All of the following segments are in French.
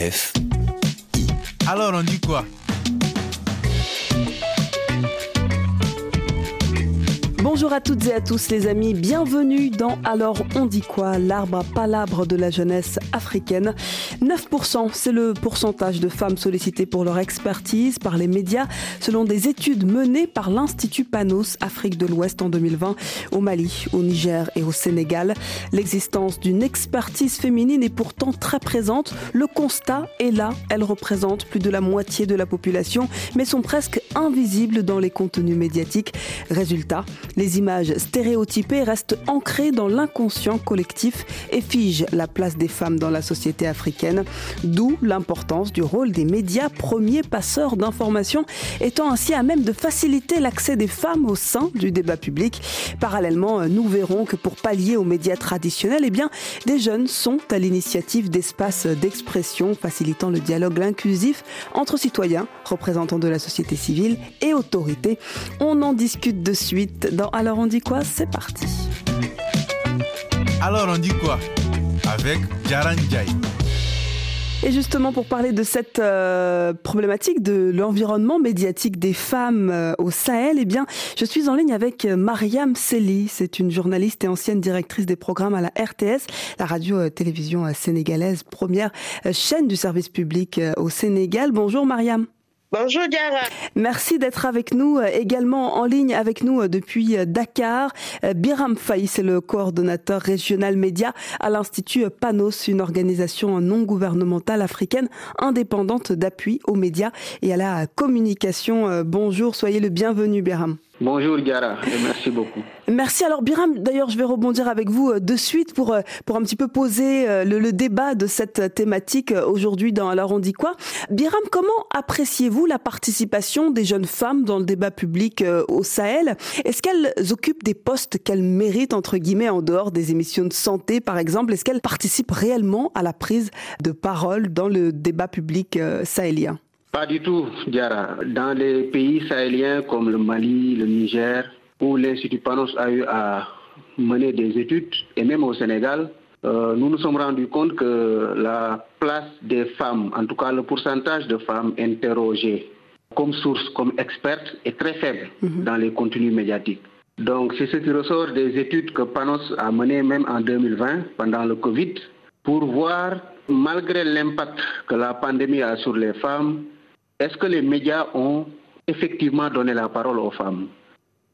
RFI. Alors on dit quoi Bonjour à toutes et à tous les amis, bienvenue dans Alors on dit quoi, l'arbre à palabre de la jeunesse africaine. 9%, c'est le pourcentage de femmes sollicitées pour leur expertise par les médias selon des études menées par l'Institut Panos Afrique de l'Ouest en 2020 au Mali, au Niger et au Sénégal. L'existence d'une expertise féminine est pourtant très présente. Le constat est là, elles représentent plus de la moitié de la population mais sont presque invisibles dans les contenus médiatiques. Résultat, les images stéréotypées restent ancrées dans l'inconscient collectif et figent la place des femmes dans la société africaine, d'où l'importance du rôle des médias, premiers passeurs d'informations, étant ainsi à même de faciliter l'accès des femmes au sein du débat public. Parallèlement, nous verrons que pour pallier aux médias traditionnels, eh bien, des jeunes sont à l'initiative d'espaces d'expression facilitant le dialogue inclusif entre citoyens, représentants de la société civile et autorités. On en discute de suite alors on dit quoi? C'est parti. Alors on dit quoi? Avec Jaran Jai. Et justement, pour parler de cette euh, problématique de l'environnement médiatique des femmes euh, au Sahel, eh bien, je suis en ligne avec euh, Mariam Seli. C'est une journaliste et ancienne directrice des programmes à la RTS, la radio-télévision sénégalaise, première chaîne du service public au Sénégal. Bonjour Mariam. Bonjour Diara. Merci d'être avec nous, euh, également en ligne avec nous euh, depuis euh, Dakar. Biram Faye, c'est le coordonnateur régional média à l'Institut Panos, une organisation non gouvernementale africaine indépendante d'appui aux médias et à la communication. Bonjour, soyez le bienvenu Biram. Bonjour Gara merci beaucoup. Merci. Alors Biram, d'ailleurs je vais rebondir avec vous euh, de suite pour, euh, pour un petit peu poser euh, le, débat de cette thématique aujourd'hui dans Alors on dit quoi Biram, comment appréciez-vous la participation des jeunes femmes dans le débat public au Sahel? Est-ce qu'elles occupent des postes qu'elles méritent entre guillemets en dehors des émissions de santé par exemple? Est-ce qu'elles participent réellement à la prise de parole dans le débat public sahélien? Pas du tout, Diara. Dans les pays sahéliens comme le Mali, le Niger, où l'Institut Panos a eu à mener des études, et même au Sénégal, euh, nous nous sommes rendus compte que la place des femmes, en tout cas le pourcentage de femmes interrogées comme source, comme expertes, est très faible mhm. dans les contenus médiatiques. Donc c'est ce qui ressort des études que Panos a menées même en 2020, pendant le Covid, pour voir, malgré l'impact que la pandémie a sur les femmes, est-ce que les médias ont effectivement donné la parole aux femmes?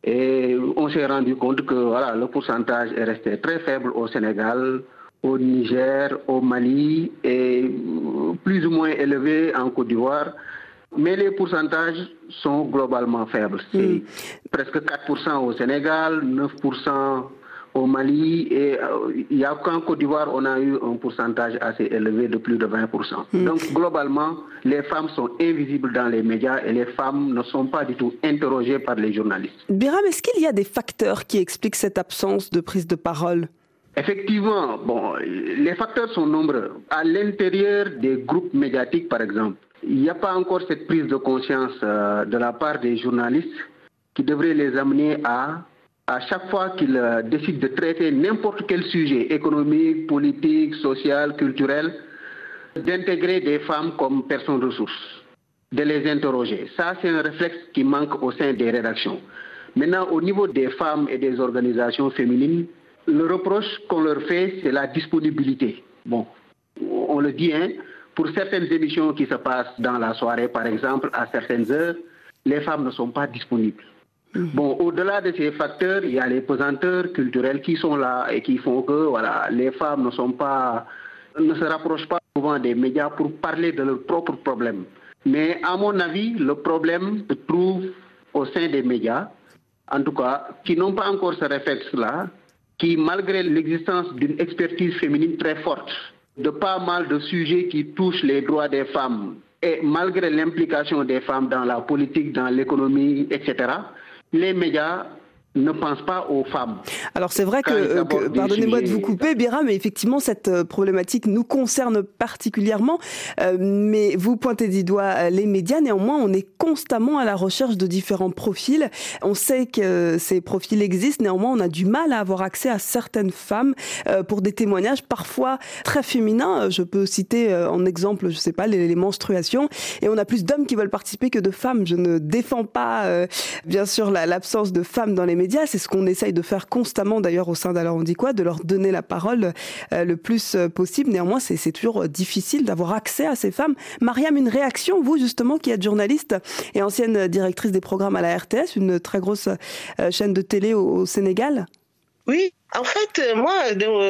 Et on s'est rendu compte que voilà, le pourcentage est resté très faible au Sénégal, au Niger, au Mali et plus ou moins élevé en Côte d'Ivoire. Mais les pourcentages sont globalement faibles. C'est hmm. presque 4% au Sénégal, 9% au Mali et euh, il y a qu'en Côte d'Ivoire, on a eu un pourcentage assez élevé de plus de 20%. Hmm. Donc globalement, les femmes sont invisibles dans les médias et les femmes ne sont pas du tout interrogées par les journalistes. Biram, est-ce qu'il y a des facteurs qui expliquent cette absence de prise de parole? Effectivement, bon, les facteurs sont nombreux. À l'intérieur des groupes médiatiques, par exemple, il n'y a pas encore cette prise de conscience euh, de la part des journalistes qui devrait les amener à à chaque fois qu'il euh, décide de traiter n'importe quel sujet économique, politique, social, culturel, d'intégrer des femmes comme personnes ressources, de les interroger. Ça, c'est un réflexe qui manque au sein des rédactions. Maintenant, au niveau des femmes et des organisations féminines, le reproche qu'on leur fait, c'est la disponibilité. Bon, on le dit, hein, pour certaines émissions qui se passent dans la soirée, par exemple, à certaines heures, les femmes ne sont pas disponibles. Bon, au-delà de ces facteurs, il y a les pesanteurs culturels qui sont là et qui font que voilà, les femmes ne ne se rapprochent pas souvent des médias pour parler de leurs propres problèmes. Mais à mon avis, le problème se trouve au sein des médias, en tout cas, qui n'ont pas encore ce réflexe-là, qui, malgré l'existence d'une expertise féminine très forte, de pas mal de sujets qui touchent les droits des femmes, et malgré l'implication des femmes dans la politique, dans l'économie, etc., les médias ne pensent pas aux femmes. Alors c'est vrai que, pardonnez-moi de vous couper, Bira, mais effectivement cette euh, problématique nous concerne particulièrement. Euh, mais vous pointez du doigt euh, les médias. Néanmoins, on est constamment à la recherche de différents profils. On sait que ces profils existent. Néanmoins, on a du mal à avoir accès à certaines femmes pour des témoignages parfois très féminins. Je peux citer en exemple, je sais pas, les, les menstruations. Et on a plus d'hommes qui veulent participer que de femmes. Je ne défends pas, bien sûr, l'absence de femmes dans les médias c'est ce qu'on essaye de faire constamment d'ailleurs au sein d'Alors on dit quoi, de leur donner la parole euh, le plus euh, possible. Néanmoins, c'est toujours euh, difficile d'avoir accès à ces femmes. Mariam, une réaction, vous justement qui êtes journaliste et ancienne directrice des programmes à la RTS, une très grosse chaîne de télé au Sénégal? Oui, en fait, euh, moi,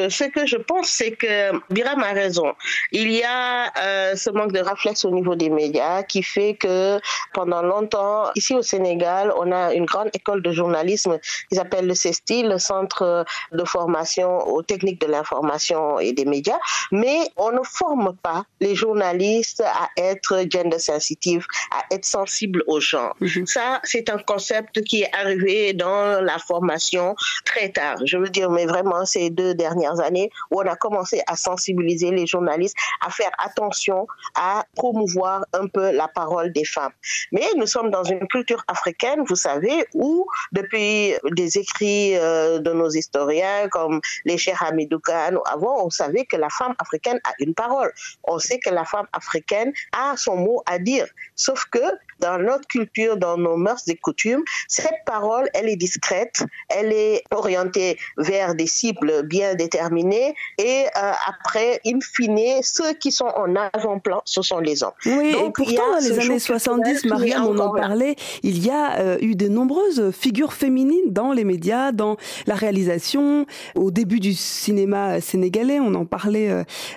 ce que je pense, c'est que Biram a raison. Il y a euh, ce manque de réflexe au niveau des médias qui fait que pendant longtemps, ici au Sénégal, on a une grande école de journalisme qui s'appelle le CESTI, le Centre de formation aux techniques de l'information et des médias, mais on ne forme pas les journalistes à être gender sensitive, à être sensibles aux gens. Mhm. Ça, c'est un concept qui est arrivé dans la formation très tard. Je veux dire, mais vraiment ces deux dernières années où on a commencé à sensibiliser les journalistes à faire attention à promouvoir un peu la parole des femmes. Mais nous sommes dans une culture africaine, vous savez, où depuis des écrits euh, de nos historiens comme les chers Hamidou avant on savait que la femme africaine a une parole. On sait que la femme africaine a son mot à dire. Sauf que dans notre culture, dans nos mœurs et coutumes, cette parole, elle est discrète, elle est orientée vers des cibles bien déterminées et euh, après, in fine, ceux qui sont en avant-plan, ce sont les hommes. Oui, et pourtant, dans les années 70, Mariam, on en parlait, il y a euh, eu de nombreuses figures féminines dans les médias, dans la réalisation, au début du cinéma sénégalais, on en parlait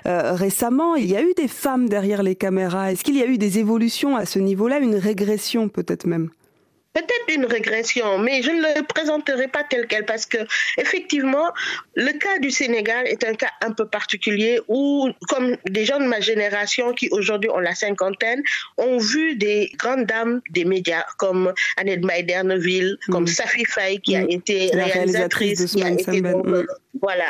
euh, récemment, il y a eu des femmes derrière les caméras. Est-ce qu'il y a eu des évolutions à ce niveau-là, une régression peut-être même? Peut-être une régression, mais je ne le présenterai pas tel quel parce que effectivement, le cas du Sénégal est un cas un peu particulier où, comme des gens de ma génération qui aujourd'hui ont la cinquantaine, ont vu des grandes dames des médias comme Annette Maïderneville, comme mm. Safi Faye qui a mm. été réalisatrice, qui a été voilà,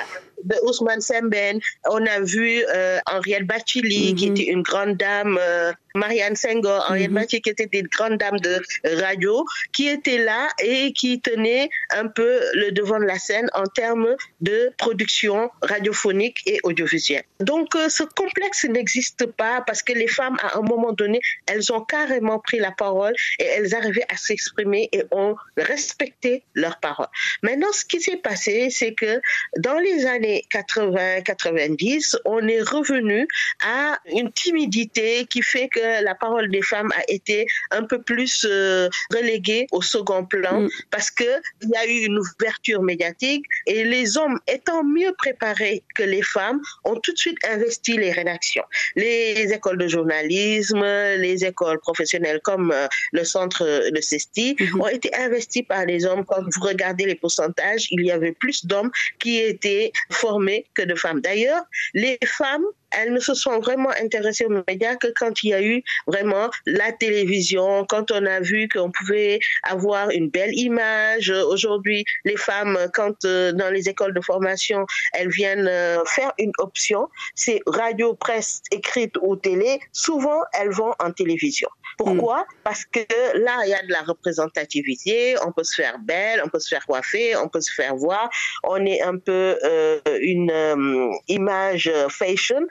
de Ousmane Semben. On a vu euh, Henriette Bachili, qui mm-hmm. était une grande dame, euh, Marianne Senghor, Henriette mm qui était des grandes dames de radio, qui étaient là et qui tenaient un peu le devant de la scène en termes de production radiophonique et audiovisuelle. Donc, euh, ce complexe n'existe pas parce que les femmes, à un moment donné, elles ont carrément pris la parole et elles arrivaient à s'exprimer et ont respecté leur parole. Maintenant, ce qui s'est passé, c'est que dans les années 80-90, on est revenu à une timidité qui fait que la parole des femmes a été un peu plus euh, reléguée au second plan mm. parce qu'il y a eu une ouverture médiatique et les hommes étant mieux préparés que les femmes ont tout de suite investi les rédactions. Les écoles de journalisme, les écoles professionnelles comme euh, le centre de CESTI mm-hmm. ont été investies par les hommes. Quand vous regardez les pourcentages, il y avait plus d'hommes qui étaient formées que de femmes. D'ailleurs, les femmes elles ne se sont vraiment intéressées aux médias que quand il y a eu vraiment la télévision, quand on a vu qu'on pouvait avoir une belle image. Aujourd'hui, les femmes, quand euh, dans les écoles de formation, elles viennent euh, faire une option, c'est radio, presse écrite ou télé, souvent elles vont en télévision. Pourquoi? Mm. Parce que là, il y a de la représentativité, on peut se faire belle, on peut se faire coiffer, on peut se faire voir. On est un peu euh, une euh, image fashion.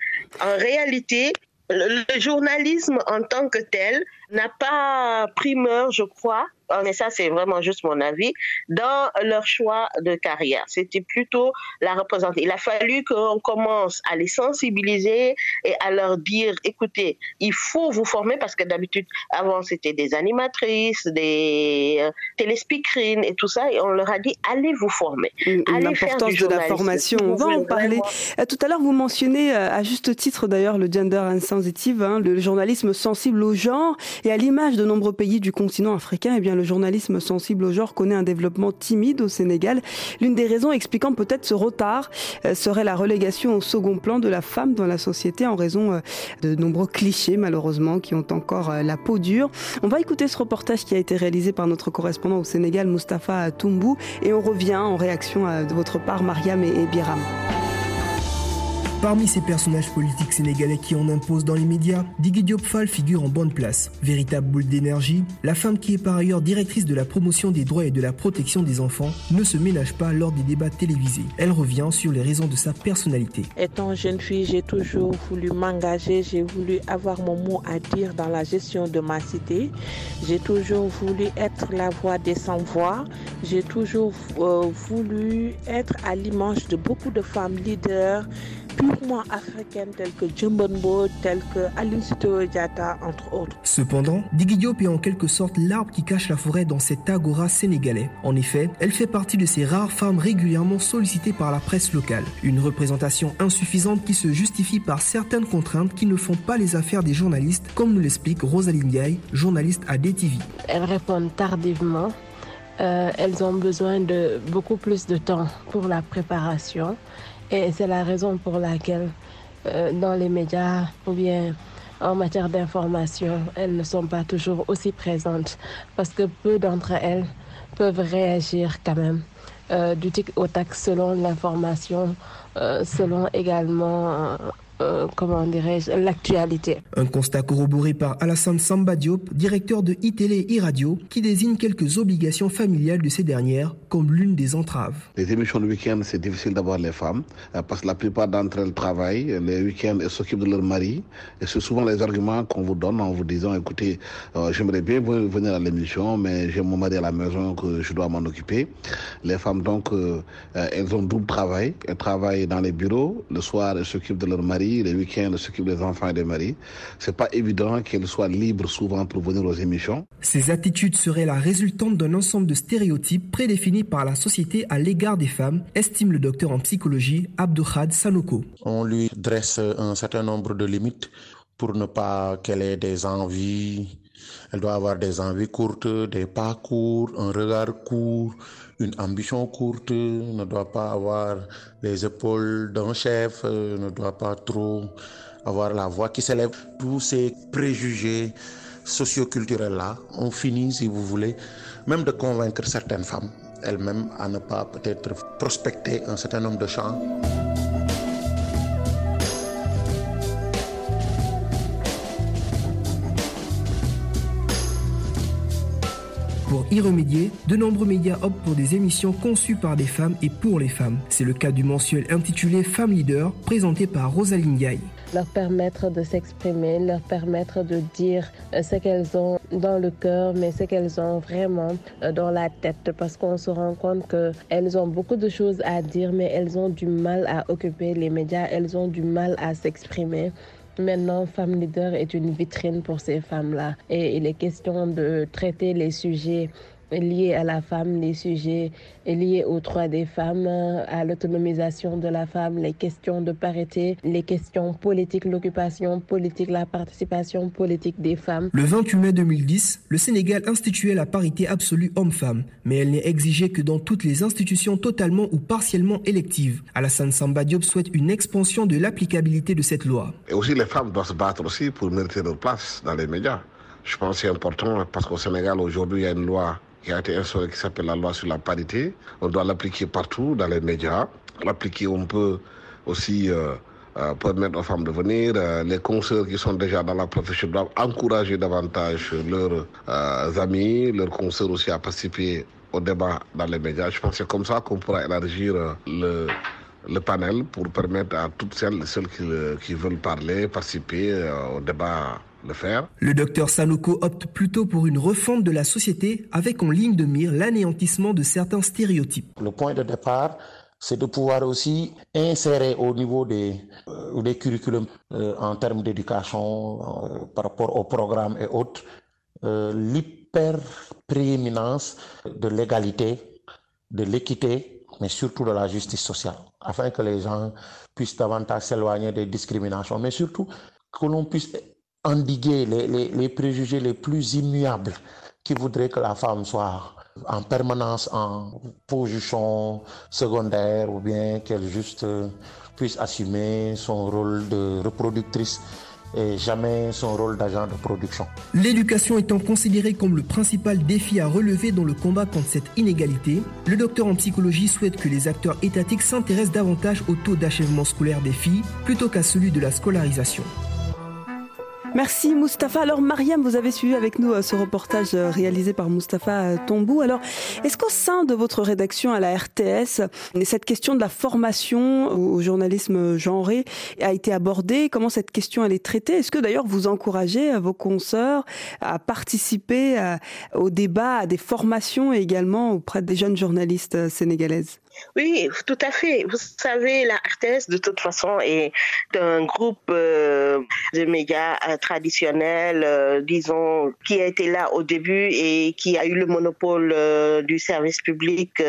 En réalité, le, journalisme en tant que tel n'a pas primeur, je crois, mais ça c'est vraiment juste mon avis, dans leur choix de carrière. C'était plutôt la représenter. Il a fallu qu'on commence à les sensibiliser et à leur dire, écoutez, il faut vous former parce que d'habitude, avant c'était des animatrices, des euh, téléspeakerines et tout ça, et on leur a dit, allez vous former. L'importance de la formation, on va en parler. Euh, tout à l'heure, vous mentionnez euh, à juste titre d'ailleurs le gender insensitive, hein, le journalisme sensible au genre et à l'image de nombreux pays du continent africain. Et eh bien, le journalisme sensible au genre connaît un développement timide au Sénégal. L'une des raisons expliquant peut-être ce retard euh, serait la relégation au second plan de la femme dans la société en raison euh, de nombreux clichés malheureusement qui ont encore la peau dure. On va écouter ce reportage qui a été réalisé par notre correspondant au Sénégal, Mustapha Toumbou, et on revient en réaction de votre part, Mariam et Biram. Parmi ces personnages politiques sénégalais qui en imposent dans les médias, Digui Diop Fall figure en bonne place. Véritable boule d'énergie, la femme qui est par ailleurs directrice de la promotion des droits et de la protection des enfants ne se ménage pas lors des débats télévisés. Elle revient sur les raisons de sa personnalité. Étant jeune fille, j'ai toujours voulu m'engager, j'ai voulu avoir mon mot à dire dans la gestion de ma cité. J'ai toujours voulu être la voix des sans-voix. J'ai toujours euh, voulu être à l'image de beaucoup de femmes leaders purement africaines telles que Djumbonbo, telles que Aline Diata, entre autres. Cependant, Digui Diop est en quelque sorte l'arbre qui cache la forêt dans cet agora sénégalais. En effet, elle fait partie de ces rares femmes régulièrement sollicitées par la presse locale. Une représentation insuffisante qui se justifie par certaines contraintes qui ne font pas les affaires des journalistes, comme nous l'explique Rosaline Ndiaye, journaliste à DTV. Elles répondent tardivement. Euh, elles ont besoin de beaucoup plus de temps pour la préparation. Et c'est la raison pour laquelle euh, dans les médias ou bien en matière d'information, elles ne sont pas toujours aussi présentes. Parce que peu d'entre elles peuvent réagir quand même euh, du tic au tac selon l'information, euh, selon également euh, comment dirais-je, l'actualité. Un constat corroboré par Alassane Samba Diop, directeur de iTélé et Radio, qui désigne quelques obligations familiales de ces dernières comme l'une des entraves. Les émissions de week-end, c'est difficile d'avoir les femmes euh, parce que la plupart d'entre elles travaillent les week-ends et s'occupent de leur mari. Et c'est souvent les arguments qu'on vous donne en vous disant écoutez, euh, j'aimerais bien venir à l'émission, mais j'ai mon mari à la maison que je dois m'en occuper. Les femmes, donc, elles ont double travail. Elles travaillent dans les bureaux. Le soir, elles s'occupent de leur mari les week-ends, s'occupe des enfants et des maris. C'est pas évident qu'elle soit libre souvent pour venir aux émissions. Ces attitudes seraient la résultante d'un ensemble de stéréotypes prédéfinis par la société à l'égard des femmes, estime le docteur en psychologie Abdoukhad Sanoko. On lui dresse un certain nombre de limites pour ne pas qu'elle ait des envies. Elle doit avoir des envies courtes, des pas courts, un regard court, une ambition courte, ne doit pas avoir les épaules d'un chef, ne doit pas trop avoir la voix qui s'élève. Tous ces préjugés socioculturels-là ont fini, si vous voulez, même de convaincre certaines femmes elles-mêmes à ne pas peut-être prospecter un certain nombre de champs. Pour y remédier, de nombreux médias optent pour des émissions conçues par des femmes et pour les femmes. C'est le cas du mensuel intitulé Femme Leader, présenté par Rosaline Gaye leur permettre de s'exprimer, leur permettre de dire euh, ce qu'elles ont dans le cœur, mais ce qu'elles ont vraiment euh, dans la tête, parce qu'on se rend compte qu'elles ont beaucoup de choses à dire, mais elles ont du mal à occuper les médias, elles ont du mal à s'exprimer. Maintenant, Femme Leader est une vitrine pour ces femmes-là. Et il est question de traiter les sujets liés à la femme, les sujets liés aux droits des femmes, à l'autonomisation de la femme, les questions de parité, les questions politiques, l'occupation politique, la participation politique des femmes. Le 28 mai 2010, le Sénégal instituait la parité absolue homme-femme, mais elle n'est exigée que dans toutes les institutions totalement ou partiellement électives. Alassane Samba Diop souhaite une expansion de l'applicabilité de cette loi. Et aussi les femmes doivent se battre aussi pour mériter leur place dans les médias. Je pense que c'est important parce qu'au Sénégal aujourd'hui il y a une loi qui a été instaurée qui s'appelle la loi sur la parité. On doit l'appliquer partout dans les médias. L'appliquer, on peut aussi euh, euh, permettre aux femmes de venir. Euh, les conseillers qui sont déjà dans la profession doivent encourager davantage leurs amis, leurs conseillers aussi à participer au débat dans les médias. Je pense que c'est comme ça qu'on pourra élargir le, panel pour permettre à toutes celles, celles qui veulent parler, participer au débat le faire. Le docteur Sanoko opte plutôt pour une refonte de la société avec en ligne de mire l'anéantissement de certains stéréotypes. Le point de départ, c'est de pouvoir aussi insérer au niveau des, euh, des curriculums euh, en termes d'éducation euh, par rapport au programme et autres, l'hyper-prééminence de l'égalité, de l'équité, mais surtout de la justice sociale, afin que les gens puissent davantage s'éloigner des discriminations, mais surtout que l'on puisse endiguer les, les, préjugés les plus immuables qui voudrait que la femme soit en permanence en position secondaire ou bien qu'elle juste puisse assumer son rôle de reproductrice et jamais son rôle d'agent de production. L'éducation étant considérée comme le principal défi à relever dans le combat contre cette inégalité, le docteur en psychologie souhaite que les acteurs étatiques s'intéressent davantage au taux d'achèvement scolaire des filles plutôt qu'à celui de la scolarisation. Merci Mustapha. Alors Mariam, vous avez suivi avec nous euh, ce reportage euh, réalisé par Mustapha euh, Tombou. Alors, est-ce qu'au sein de votre rédaction à la RTS, cette question de la formation au journalisme genré a été abordée? Comment cette question elle est traitée? Est-ce que d'ailleurs vous encouragez vos consoeurs à participer au débat, à des formations également auprès des jeunes journalistes sénégalaises? Oui, tout à fait. Vous savez, la RTS, de toute façon, est un groupe euh, de médias euh, traditionnels, euh, disons, qui a été là au début et qui a eu le monopole du service public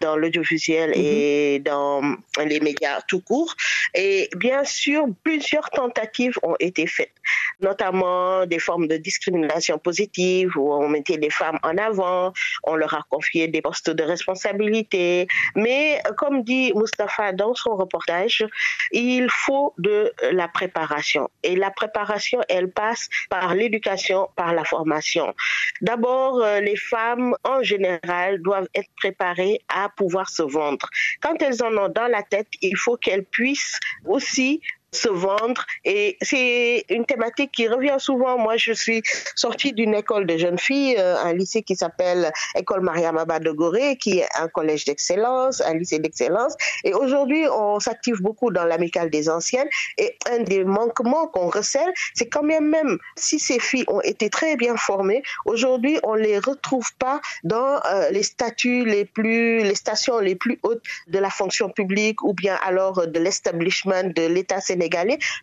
dans l'audiovisuel et mhm. dans les médias tout court. Et bien sûr, plusieurs tentatives ont été faites, notamment des formes de discrimination positive où on mettait les femmes en avant, on leur a confié des postes de responsabilité, mais comme dit Mustapha dans son reportage, il faut de la préparation. Et la préparation, elle passe par l'éducation, par la formation. D'abord, euh, les femmes, en général, doivent être préparées à pouvoir se vendre. Quand elles en ont dans la tête, il faut qu'elles puissent aussi se vendre. Et c'est une thématique qui revient souvent. Moi, je suis sortie d'une école de jeunes filles, euh, un lycée qui s'appelle École Mariamaba de Gorée, qui est un collège d'excellence, un lycée d'excellence. Et aujourd'hui, on s'active beaucoup dans l'amicale des anciennes. Et un des manquements qu'on recèle, c'est quand même, même si ces filles ont été très bien formées, aujourd'hui, on les retrouve pas dans euh, les statuts les plus, les stations les plus hautes de la fonction publique ou bien alors de l'establishment de l'État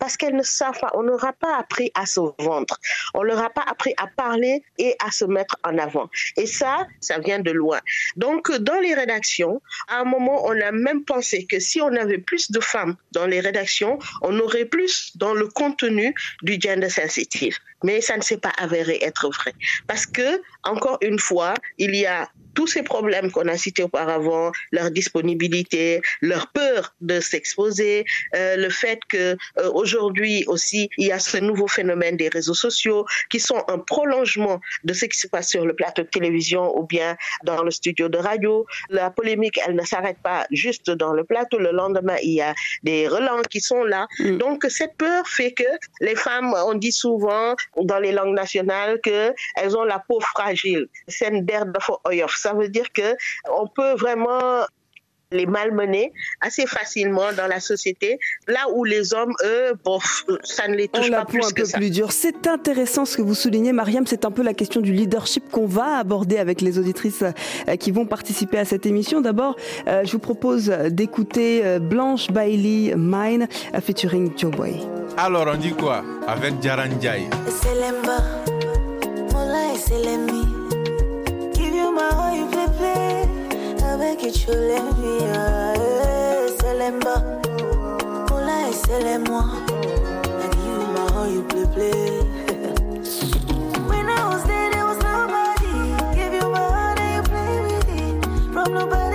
parce qu'elles ne savent pas, on n'aura pas appris à se vendre, on leur a pas appris à parler et à se mettre en avant. Et ça, ça vient de loin. Donc, dans les rédactions, à un moment, on a même pensé que si on avait plus de femmes dans les rédactions, on aurait plus dans le contenu du gender sensitive. Mais ça ne s'est pas avéré être vrai. Parce que, encore une fois, il y a tous ces problèmes qu'on a cités auparavant, leur disponibilité, leur peur de s'exposer, euh, le fait que euh, aujourd'hui aussi il y a ce nouveau phénomène des réseaux sociaux qui sont un prolongement de ce qui se passe sur le plateau de télévision ou bien dans le studio de radio. La polémique, elle ne s'arrête pas juste dans le plateau. Le lendemain, il y a des relents qui sont là. Mm. Donc cette peur fait que les femmes, on dit souvent dans les langues nationales que elles ont la peau fragile. C'est une ça veut dire que on peut vraiment les malmener assez facilement dans la société, là où les hommes, eux, bon, ça ne les touche pas plus un peu plus dur. C'est intéressant ce que vous soulignez, Mariam. C'est un peu la question du leadership qu'on va aborder avec les auditrices euh, qui vont participer à cette émission. D'abord, euh, je vous propose d'écouter euh, Blanche Bailey Mine featuring Joe Boy. Alors, on dit quoi? Avec Jaran My heart you play play. I beg you let me Selemba, you heart you play play. when I was there, there was nobody. Give you my heart and you play with it. From nobody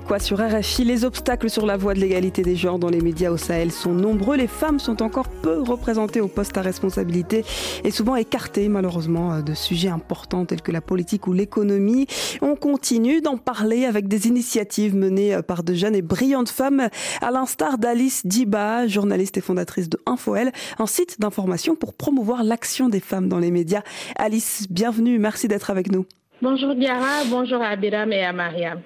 quoi sur RFI Les obstacles sur la voie de l'égalité des genres dans les médias au Sahel sont nombreux. Les femmes sont encore peu représentées au poste à responsabilité et souvent écartées malheureusement de sujets importants tels que la politique ou l'économie. On continue d'en parler avec des initiatives menées par de jeunes et brillantes femmes à l'instar d'Alice Diba, journaliste et fondatrice de InfoL, un site d'information pour promouvoir l'action des femmes dans les médias. Alice, bienvenue, merci d'être avec nous. Bonjour Diara, bonjour à Abiram et à Mariam.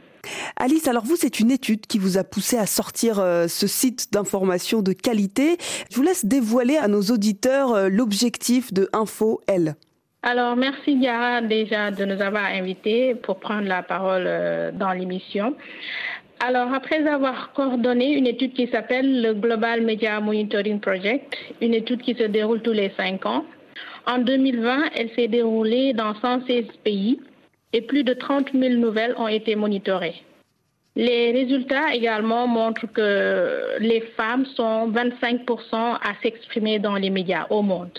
Alice, alors vous, c'est une étude qui vous a poussé à sortir euh, ce site d'information de qualité. Je vous laisse dévoiler à nos auditeurs euh, l'objectif de Info L. Alors, merci Diara déjà de nous avoir invités pour prendre la parole euh, dans l'émission. Alors, après avoir coordonné une étude qui s'appelle le Global Media Monitoring Project, une étude qui se déroule tous les cinq ans, en 2020, elle s'est déroulée dans 116 pays et plus de 30 000 nouvelles ont été monitorées. Les résultats également montrent que les femmes sont 25% à s'exprimer dans les médias au monde.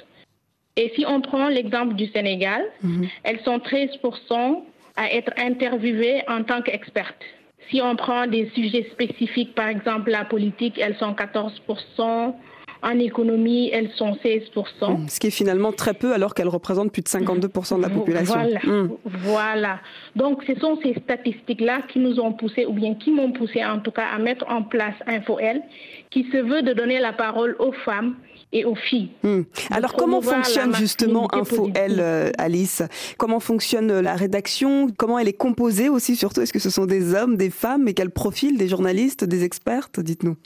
Et si on prend l'exemple du Sénégal, mmh. elles sont 13% à être interviewées en tant qu'expertes. Si on prend des sujets spécifiques, par exemple la politique, elles sont 14 en économie, elles sont 16%. Ce qui est finalement très peu alors qu'elles représentent plus de 52% de la population. Voilà. Mmh. voilà. Donc ce sont ces statistiques-là qui nous ont poussé, ou bien qui m'ont poussé en tout cas à mettre en place InfoL, qui se veut de donner la parole aux femmes et aux filles. Mmh. Alors comment fonctionne justement InfoL, euh, Alice? Comment fonctionne la rédaction? Comment elle est composée aussi surtout? Est-ce que ce sont des hommes, des femmes Et quel profil Des journalistes, des expertes? Dites-nous.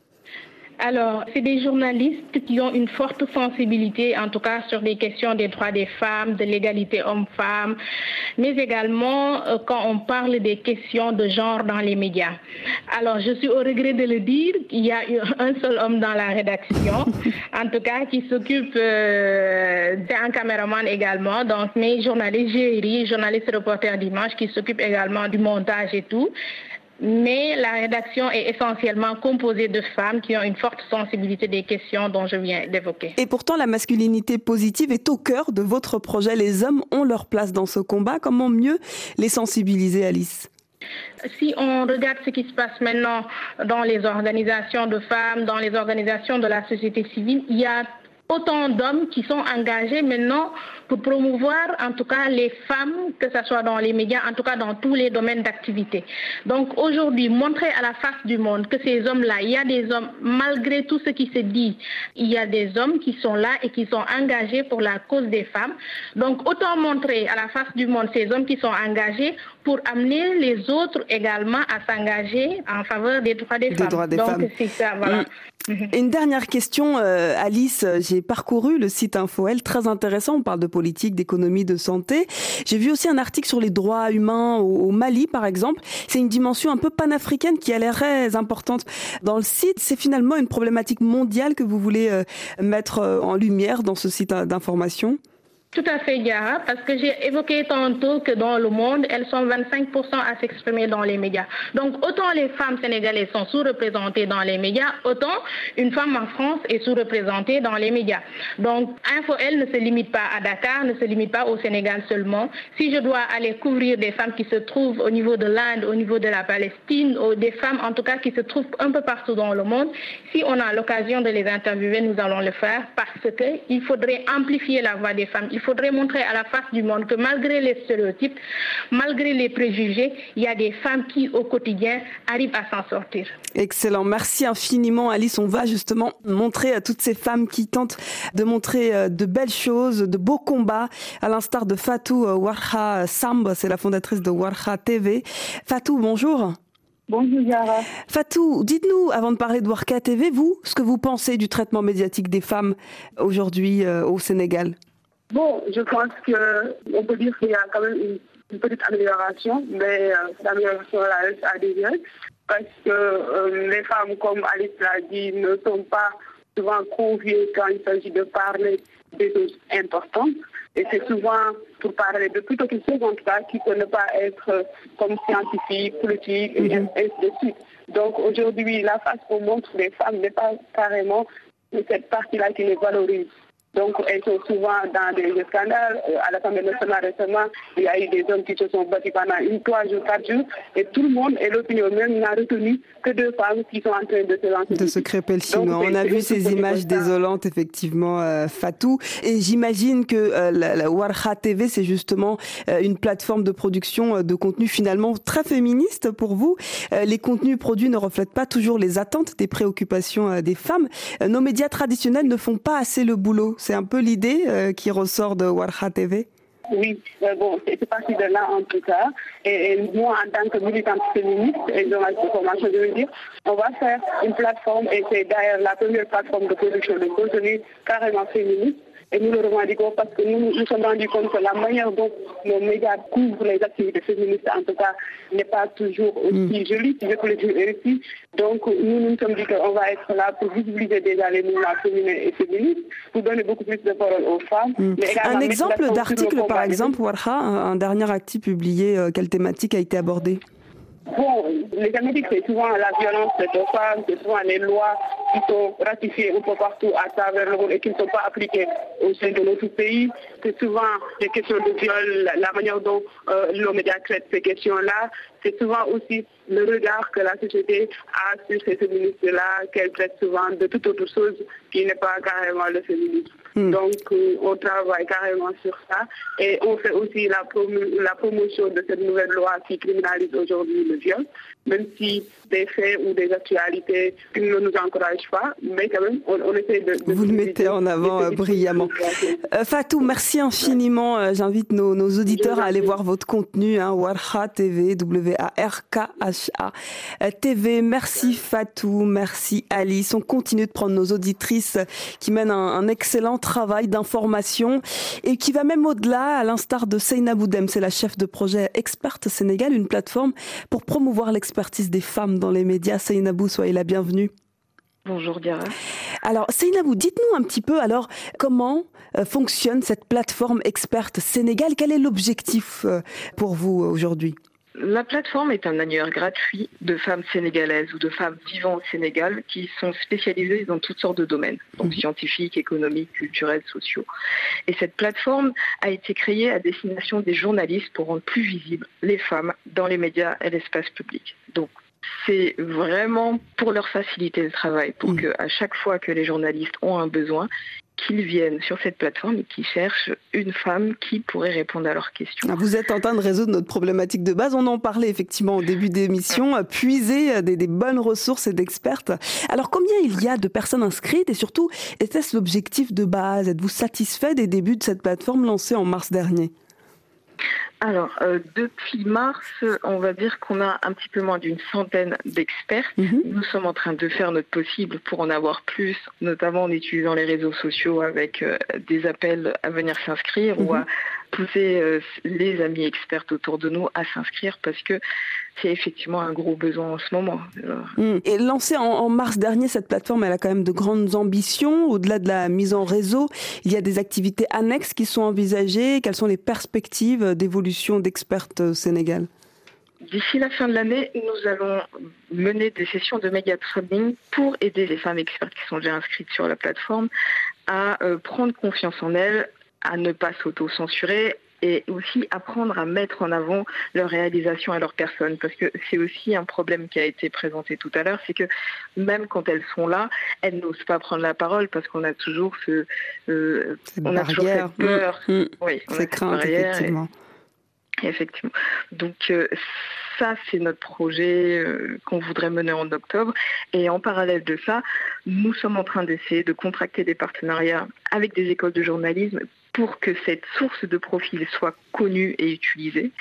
Alors, c'est des journalistes qui ont une forte sensibilité, en tout cas sur les questions des droits des femmes, de l'égalité homme-femme, mais également euh, quand on parle des questions de genre dans les médias. Alors, je suis au regret de le dire, il y a un seul homme dans la rédaction, en tout cas qui s'occupe euh, d'un caméraman également, donc mes journalistes Géry, journaliste reporter d'image qui s'occupe également du montage et tout mais la rédaction est essentiellement composée de femmes qui ont une forte sensibilité des questions dont je viens d'évoquer. Et pourtant, la masculinité positive est au cœur de votre projet. Les hommes ont leur place dans ce combat. Comment mieux les sensibiliser, Alice? Si on regarde ce qui se passe maintenant dans les organisations de femmes, dans les organisations de la société civile, il y a autant d'hommes qui sont engagés maintenant pour promouvoir en tout cas les femmes, que ce soit dans les médias, en tout cas dans tous les domaines d'activité. Donc aujourd'hui, montrer à la face du monde que ces hommes-là, il y a des hommes, malgré tout ce qui se dit, il y a des hommes qui sont là et qui sont engagés pour la cause des femmes. Donc autant montrer à la face du monde ces hommes qui sont engagés pour amener les autres également à s'engager en faveur des droits des, femmes. Droits des Donc c'est ça, voilà. Une dernière question, euh, Alice. J'ai parcouru le site InfoL, très intéressant. On parle de politique, d'économie, de santé. J'ai vu aussi un article sur les droits humains au, Mali, par exemple. C'est une dimension un peu panafricaine qui a l'air très importante dans le site. C'est finalement une problématique mondiale que vous voulez euh, mettre euh, en lumière dans ce site d'information? Tout à fait, Yara, parce que j'ai évoqué tantôt que dans le monde, elles sont 25% à s'exprimer dans les médias. Donc, autant les femmes sénégalaises sont sous-représentées dans les médias, autant une femme en France est sous-représentée dans les médias. Donc, Info, elle ne se limite pas à Dakar, ne se limite pas au Sénégal seulement. Si je dois aller couvrir des femmes qui se trouvent au niveau de l'Inde, au niveau de la Palestine, ou des femmes en tout cas qui se trouvent un peu partout dans le monde, si on a l'occasion de les interviewer, nous allons le faire parce qu'il faudrait amplifier la voix des femmes faudrait montrer à la face du monde que malgré les stéréotypes, malgré les préjugés, il y a des femmes qui, au quotidien, arrivent à s'en sortir. Excellent. Merci infiniment, Alice. On va justement montrer à toutes ces femmes qui tentent de montrer euh, de belles choses, de beaux combats, à l'instar de Fatou euh, Warha Samb. C'est la fondatrice de Warha TV. Fatou, bonjour. Bonjour Yara. Fatou, dites-nous, avant de parler de Warka TV, vous, ce que vous pensez du traitement médiatique des femmes aujourd'hui euh, au Sénégal? Bon, je pense qu'on peut dire qu'il y a quand même une, petite amélioration, mais euh, l'amélioration reste à désirer parce que euh, les femmes, comme Alice l'a dit, ne sont pas souvent conviées quand il s'agit de parler des choses importantes. Et c'est souvent pour parler de plutôt quelque chose en tout cas qui peut ne pas être comme scientifique, politique, et mm-hmm. ainsi de suite. Donc aujourd'hui, la face qu'on montre des femmes n'est pas carrément cette partie-là qui les valorise. Donc, elles sont souvent dans des scandales. Euh, À l'Assemblée nationale récemment, il y a eu des hommes qui se sont battus pendant une, trois jours, quatre jours. Et tout le monde, et l'opinion même, n'a retenu que deux femmes qui sont en train de se lancer. De se crêper le chinois. Donc, On a vu ces images désolantes, effectivement, euh, Fatou. Et j'imagine que euh, la, la Warha TV, c'est justement euh, une plateforme de production euh, de contenu finalement très féministe pour vous. Euh, les contenus produits ne reflètent pas toujours les attentes des préoccupations des femmes. Nos médias traditionnels ne font pas assez le boulot. C'est un peu l'idée euh, qui ressort de Warha TV. Oui, mais bon, c'est parti de là en tout cas. Et, moi, en tant que militante féministe et journaliste de formation, je veux dire, on va faire une plateforme et c'est d'ailleurs la première plateforme de production de contenu carrément féministe. Et nous le revendiquons parce que nous nous sommes rendus compte que la manière dont nos médias couvrent les activités féministes, en tout cas, n'est pas toujours aussi jolie, si je peux le dire ainsi. Donc, nous nous sommes dit qu'on va être là pour visibiliser déjà les mouvements féminins et féministes, pour donner beaucoup plus de parole aux femmes. mais également Un exemple d'article, par exemple, Warha, un, un dernier article publié, euh, quelle thématique a été abordée? Bon, les thématiques, c'est souvent la violence aux femmes, c'est souvent les lois qui sont ratifiées un peu partout à travers le monde et qui ne sont pas appliquées au sein de notre pays. C'est souvent des questions de viol, la, manière dont euh, nos médias traitent ces questions-là. C'est souvent aussi le regard que la société a sur ces féministes-là, qu'elle traite souvent de toute autre chose qui n'est pas carrément le féminisme. Donc, euh, on travaille carrément sur ça et on fait aussi la, promo- la promotion de cette nouvelle loi qui criminalise aujourd'hui le viol, même si des faits ou des actualités ne nous encouragent pas, mais quand même, on, on essaie de... de Vous le mettez en avant euh, brillamment. Euh, Fatou, merci infiniment. J'invite nos, nos auditeurs à aller voir votre contenu, hein, Warha TV, W-A-R-K-H-A TV. Merci Fatou, merci Alice. On continue de prendre nos auditrices qui mènent un, un excellent travail d'information et qui va même au-delà, à l'instar de Seyna Boudem, c'est la chef de projet Experte Sénégal, une plateforme pour promouvoir l'expertise des femmes dans les médias. Seyna Bou, soyez la bienvenue. Bonjour Diara. Alors, Seynabou, dites-nous un petit peu alors comment euh, fonctionne cette plateforme experte Sénégal? Quel est l'objectif euh, pour vous euh, aujourd'hui? La plateforme est un annuaire gratuit de femmes sénégalaises ou de femmes vivant au Sénégal qui sont spécialisées dans toutes sortes de domaines, donc scientifiques, économiques, culturels, sociaux. Et cette plateforme a été créée à destination des journalistes pour rendre plus visibles les femmes dans les médias et l'espace public. Donc c'est vraiment pour leur faciliter le travail, pour que à chaque fois que les journalistes ont un besoin, qu'ils viennent sur cette plateforme et qu'ils cherchent une femme qui pourrait répondre à leurs questions. Ah, Vous êtes en train de résoudre notre problématique de base. On en parlait effectivement au début euh, Puiser euh, des, des bonnes ressources et d'expertes. Alors, combien il y a de personnes inscrites et surtout, était-ce l'objectif de base? Êtes-vous satisfait des débuts de cette plateforme lancée en mars dernier? Alors, euh, depuis mars, on va dire qu'on a un petit peu moins d'une centaine d'experts. Nous sommes en train de faire notre possible pour en avoir plus, notamment en utilisant les réseaux sociaux avec euh, des appels à venir s'inscrire ou à pousser euh, les amis experts autour de nous à s'inscrire parce que c'est effectivement un gros besoin en ce moment. Alors, Mm. Et lancée en, en mars dernier, cette plateforme, elle a quand même de grandes ambitions. Au-delà de la mise en réseau, il y a des activités annexes qui sont envisagées. Quelles sont les perspectives d'évolution d'expertes au Sénégal? D'ici la fin de l'année, nous allons mener des sessions de média training pour aider les femmes expertes qui sont déjà inscrites sur la plateforme à euh, prendre confiance en elles, à ne pas s'auto-censurer et aussi apprendre à mettre en avant leur réalisation et leur personne. Parce que c'est aussi un problème qui a été présenté tout à l'heure, c'est que même quand elles sont là, elles n'osent pas prendre la parole parce qu'on a toujours ce, euh, on a toujours cette peur. Mm, mm. Oui, on a cette et- effectivement. Effectivement. Donc euh, ça, c'est notre projet euh, qu'on voudrait mener en octobre. Et en parallèle de ça, nous sommes en train d'essayer de contracter des partenariats avec des écoles de journalisme pour que cette source de profil soit connue et utilisée.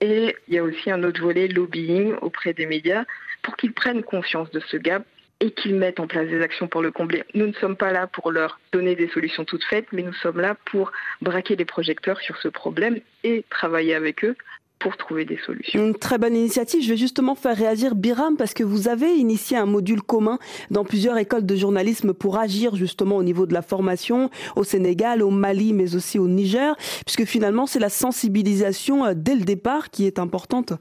Et il y a aussi un autre volet lobbying auprès des médias pour qu'ils prennent conscience de ce gap et qu'ils mettent en place des actions pour le combler. Nous ne sommes pas là pour leur donner des solutions toutes faites, mais nous sommes là pour braquer les projecteurs sur ce problème et travailler avec eux pour trouver des solutions. Une très bonne initiative. Je vais justement faire réagir Biram parce que vous avez initié un module commun dans plusieurs écoles de journalisme pour agir justement au niveau de la formation au Sénégal, au Mali, mais aussi au Niger, puisque finalement c'est la sensibilisation euh, dès le départ qui est importante.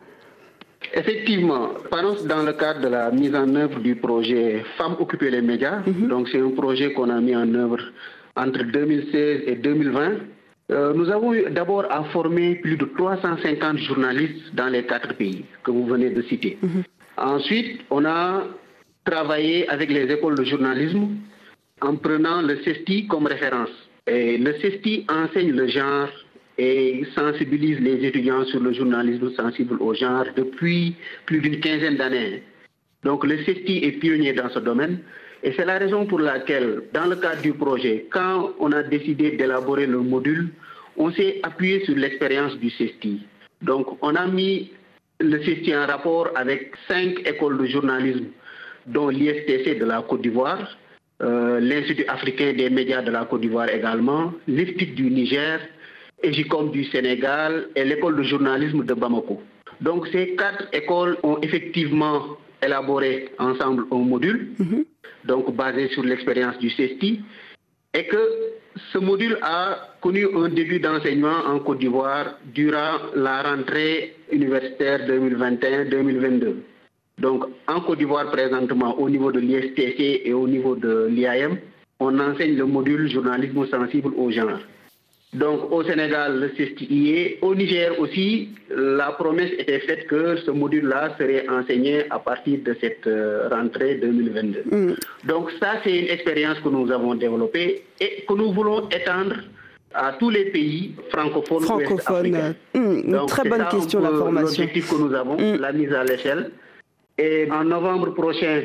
Effectivement, pendant dans le cadre de la mise en œuvre du projet Femmes occuper les médias, donc c'est un projet qu'on a mis en œuvre entre 2016 et 2020, euh, nous avons d'abord à former plus de 350 journalistes dans les quatre pays que vous venez de citer. Ensuite, on a travaillé avec les écoles de journalisme en prenant le CESTI comme référence. Et le CESTI enseigne le genre et sensibilise les étudiants sur le journalisme sensible au genre depuis plus d'une quinzaine d'années. Donc le CESTI est pionnier dans ce domaine et c'est la raison pour laquelle, dans le cadre du projet, quand on a décidé d'élaborer le module, on s'est appuyé sur l'expérience du CESTI. Donc on a mis le CESTI en rapport avec cinq écoles de journalisme, dont l'ISTC de la Côte d'Ivoire, euh, l'Institut africain des médias de la Côte d'Ivoire également, l'IFTIC du Niger, EGICOM du Sénégal et l'école de journalisme de Bamako. Donc ces quatre écoles ont effectivement élaboré ensemble un module, donc basé sur l'expérience du CESTI, et que ce module a connu un début d'enseignement en Côte d'Ivoire durant la rentrée universitaire 2021-2022. Donc en Côte d'Ivoire présentement, au niveau de l'ISTC et au niveau de l'IAM, on enseigne le module journalisme sensible au genre. Donc au Sénégal, le CSTI Au Niger aussi, la promesse était faite que ce module-là serait enseigné à partir de cette euh, rentrée 2022. Donc ça, c'est une expérience que nous avons développée et que nous voulons étendre à tous les pays francophones. Francophones. Une Donc, très c'est bonne ça question, un la formation. L'objectif que nous avons, la mise à l'échelle. Et en novembre prochain,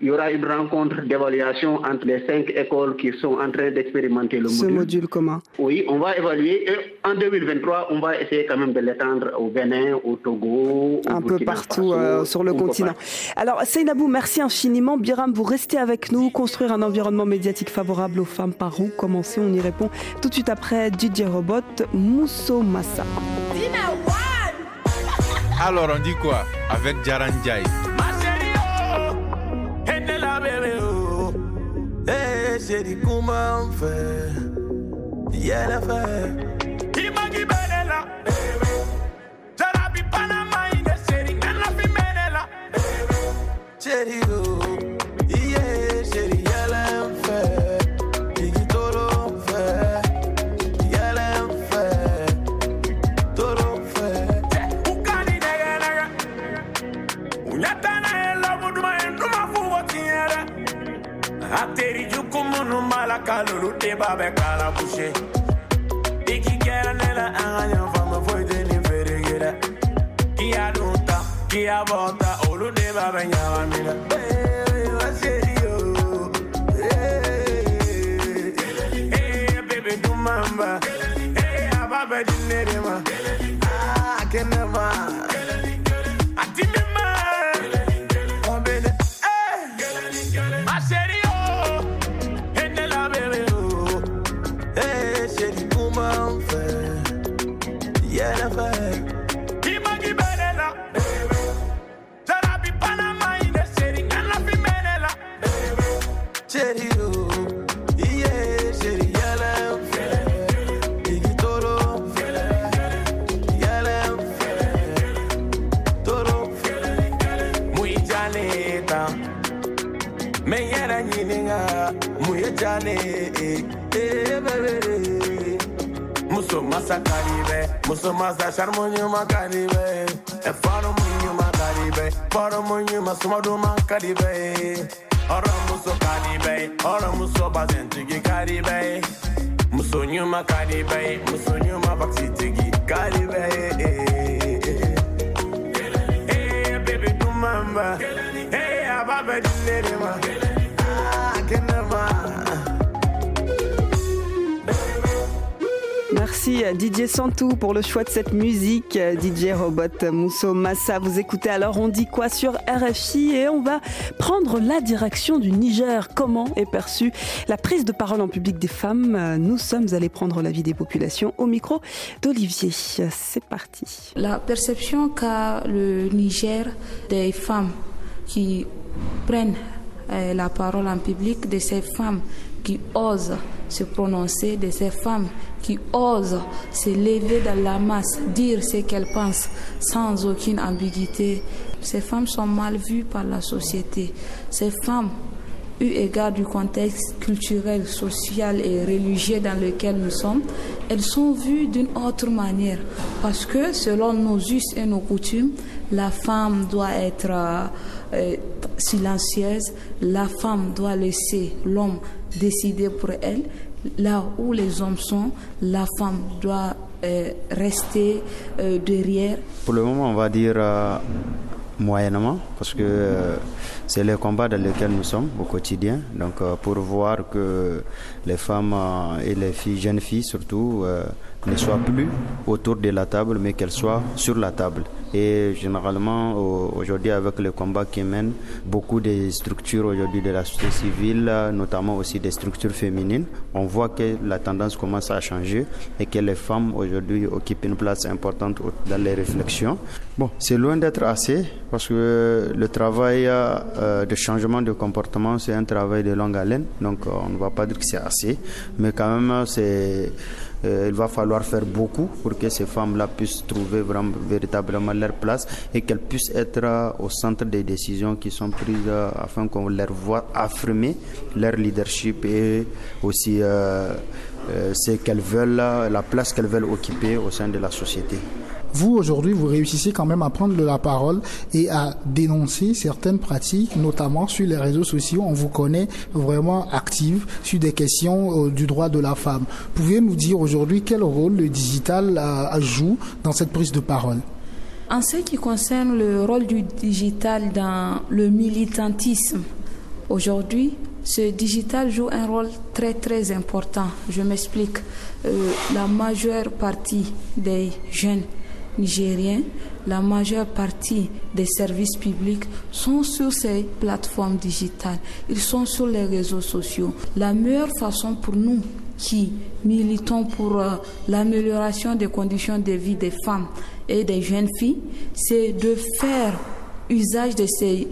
il y aura une rencontre d'évaluation entre les cinq écoles qui sont en train d'expérimenter le Ce module. module commun. Oui, on va évaluer et en 2023, on va essayer quand même de l'étendre au Bénin, au Togo, au un peu partout Faso, euh, sur le continent. Alors, Seynabou, merci infiniment. Biram, vous restez avec nous. Construire un environnement médiatique favorable aux femmes par où commencer? On y répond tout de suite après DJ Robot, Mousso Massa. Alors on dit quoi? Avec Jaranjai Henela rappelez-vous. Eh, j'ai dit comment on fait. Yeah, la fait. Imagine là. Jalabi Panama, il est chéri. Elle baby. fait Menela. Oh. malulu de ba bɛ kala bouché i k'i kɛra ne la an ka ɲɔgɔn faamu foyi tɛ k'i y'a dun ta k'i y'a bɔ ta olu de b'a bɛ ɲagami dɛ bebe dumanba a b'a bɛ di ne de ma. Ah, gane eh, eh baby muso masa caribe muso masa charmonyo ma caribe. E faro munyo ma karibe, faro munyo ma sumado ma caribe. Ora muso karibe, ora muso bazenti gi muso nyuma karibe, muso nyuma baksiti gi caribe. Eh baby do mamba. Eh ababa dinere ma. Ah kenema Merci à DJ Santou pour le choix de cette musique. DJ Robot Mousso Massa, vous écoutez alors On dit quoi sur RFI et on va prendre la direction du Niger. Comment est perçue la prise de parole en public des femmes? Nous sommes allés prendre l'avis des populations au micro d'Olivier. C'est parti. La perception qu'a le Niger des femmes qui prennent euh, la parole en public, de ces femmes qui osent se prononcer, de ces femmes qui osent se lever dans la masse, dire ce qu'elles pensent sans aucune ambiguïté. Ces femmes sont mal vues par la société. Ces femmes eu égard du contexte culturel, social et religieux dans lequel nous sommes, elles sont vues d'une autre manière. Parce que selon nos us et nos coutumes, la femme doit être euh, silencieuse, la femme doit laisser l'homme décider pour elle. Là où les hommes sont, la femme doit euh, rester derrière. Pour le moment, on va dire moyennement, parce que euh, c'est le combat dans lequel nous sommes au quotidien. Donc, euh, pour voir que les femmes euh, et les jeunes filles surtout, ne soient plus autour de la table, mais qu'elles soient sur la table. Et généralement, aujourd'hui, avec le combat qui mène, beaucoup des structures aujourd'hui de la société civile, notamment aussi des structures féminines, on voit que la tendance commence à changer et que les femmes aujourd'hui occupent une place importante dans les réflexions. Bon, c'est loin d'être assez parce que le travail euh, de changement de comportement, c'est un travail de longue haleine. Donc, on ne va pas dire que c'est assez, mais quand même, c'est euh, il va falloir faire beaucoup pour que ces femmes-là puissent trouver vraiment, véritablement leur place et qu'elles puissent être euh, au centre des décisions qui sont prises euh, afin qu'on leur voit affirmer leur leadership et aussi ce qu'elles veulent, la place qu'elles veulent occuper au sein de la société vous aujourd'hui, vous réussissez quand même à prendre la parole et à dénoncer certaines pratiques, notamment sur les réseaux sociaux. On vous connaît vraiment active sur des questions euh, du droit de la femme. Pouvez nous dire aujourd'hui quel rôle le digital euh, joue dans cette prise de parole? En ce qui concerne le rôle du digital dans le militantisme, aujourd'hui, ce digital joue un rôle très très important. Je m'explique. Euh, la majeure partie des jeunes nigériens, la majeure partie des services publics sont sur ces plateformes digitales. Ils sont sur les réseaux sociaux. La meilleure façon pour nous qui militons pour euh, l'amélioration des conditions de vie des femmes et des jeunes filles, c'est de faire usage de ces